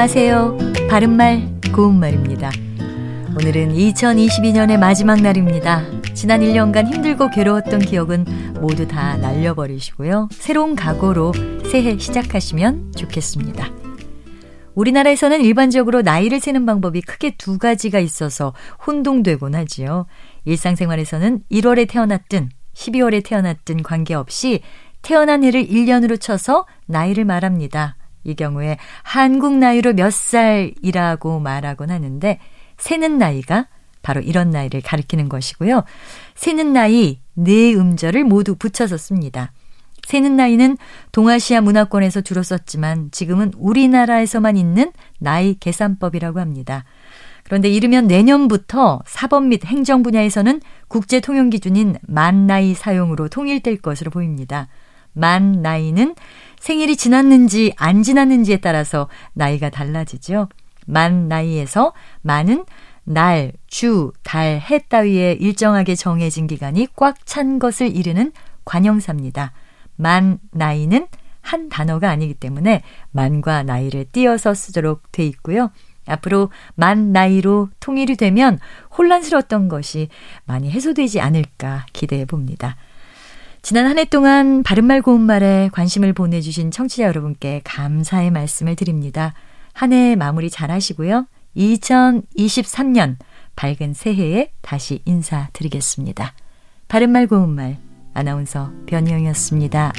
안녕하세요. 바른말, 고운말입니다. 오늘은 2022년의 마지막 날입니다. 지난 1년간 힘들고 괴로웠던 기억은 모두 다 날려버리시고요. 새로운 각오로 새해 시작하시면 좋겠습니다. 우리나라에서는 일반적으로 나이를 세는 방법이 크게 두 가지가 있어서 혼동되곤 하지요. 일상생활에서는 1월에 태어났든 12월에 태어났든 관계없이 태어난 해를 1년으로 쳐서 나이를 말합니다. 이 경우에 한국 나이로 몇 살이라고 말하곤 하는데 세는 나이가 바로 이런 나이를 가리키는 것이고요. 세는 나이 네 음절을 모두 붙여서 씁니다. 세는 나이는 동아시아 문화권에서 주로 썼지만 지금은 우리나라에서만 있는 나이 계산법이라고 합니다. 그런데 이르면 내년부터 사법 및 행정 분야에서는 국제 통용 기준인 만 나이 사용으로 통일될 것으로 보입니다. 만 나이는 생일이 지났는지 안 지났는지에 따라서 나이가 달라지죠. 만 나이에서 만은 날, 주, 달, 해 따위에 일정하게 정해진 기간이 꽉 찬 것을 이르는 관형사입니다. 만 나이는 한 단어가 아니기 때문에 만과 나이를 띄어서 쓰도록 돼 있고요. 앞으로 만 나이로 통일이 되면 혼란스러웠던 것이 많이 해소되지 않을까 기대해 봅니다. 지난 한 해 동안 바른말 고운말에 관심을 보내주신 청취자 여러분께 감사의 말씀을 드립니다. 한 해 마무리 잘 하시고요. 2023년 밝은 새해에 다시 인사드리겠습니다. 바른말 고운말 아나운서 변희영이었습니다.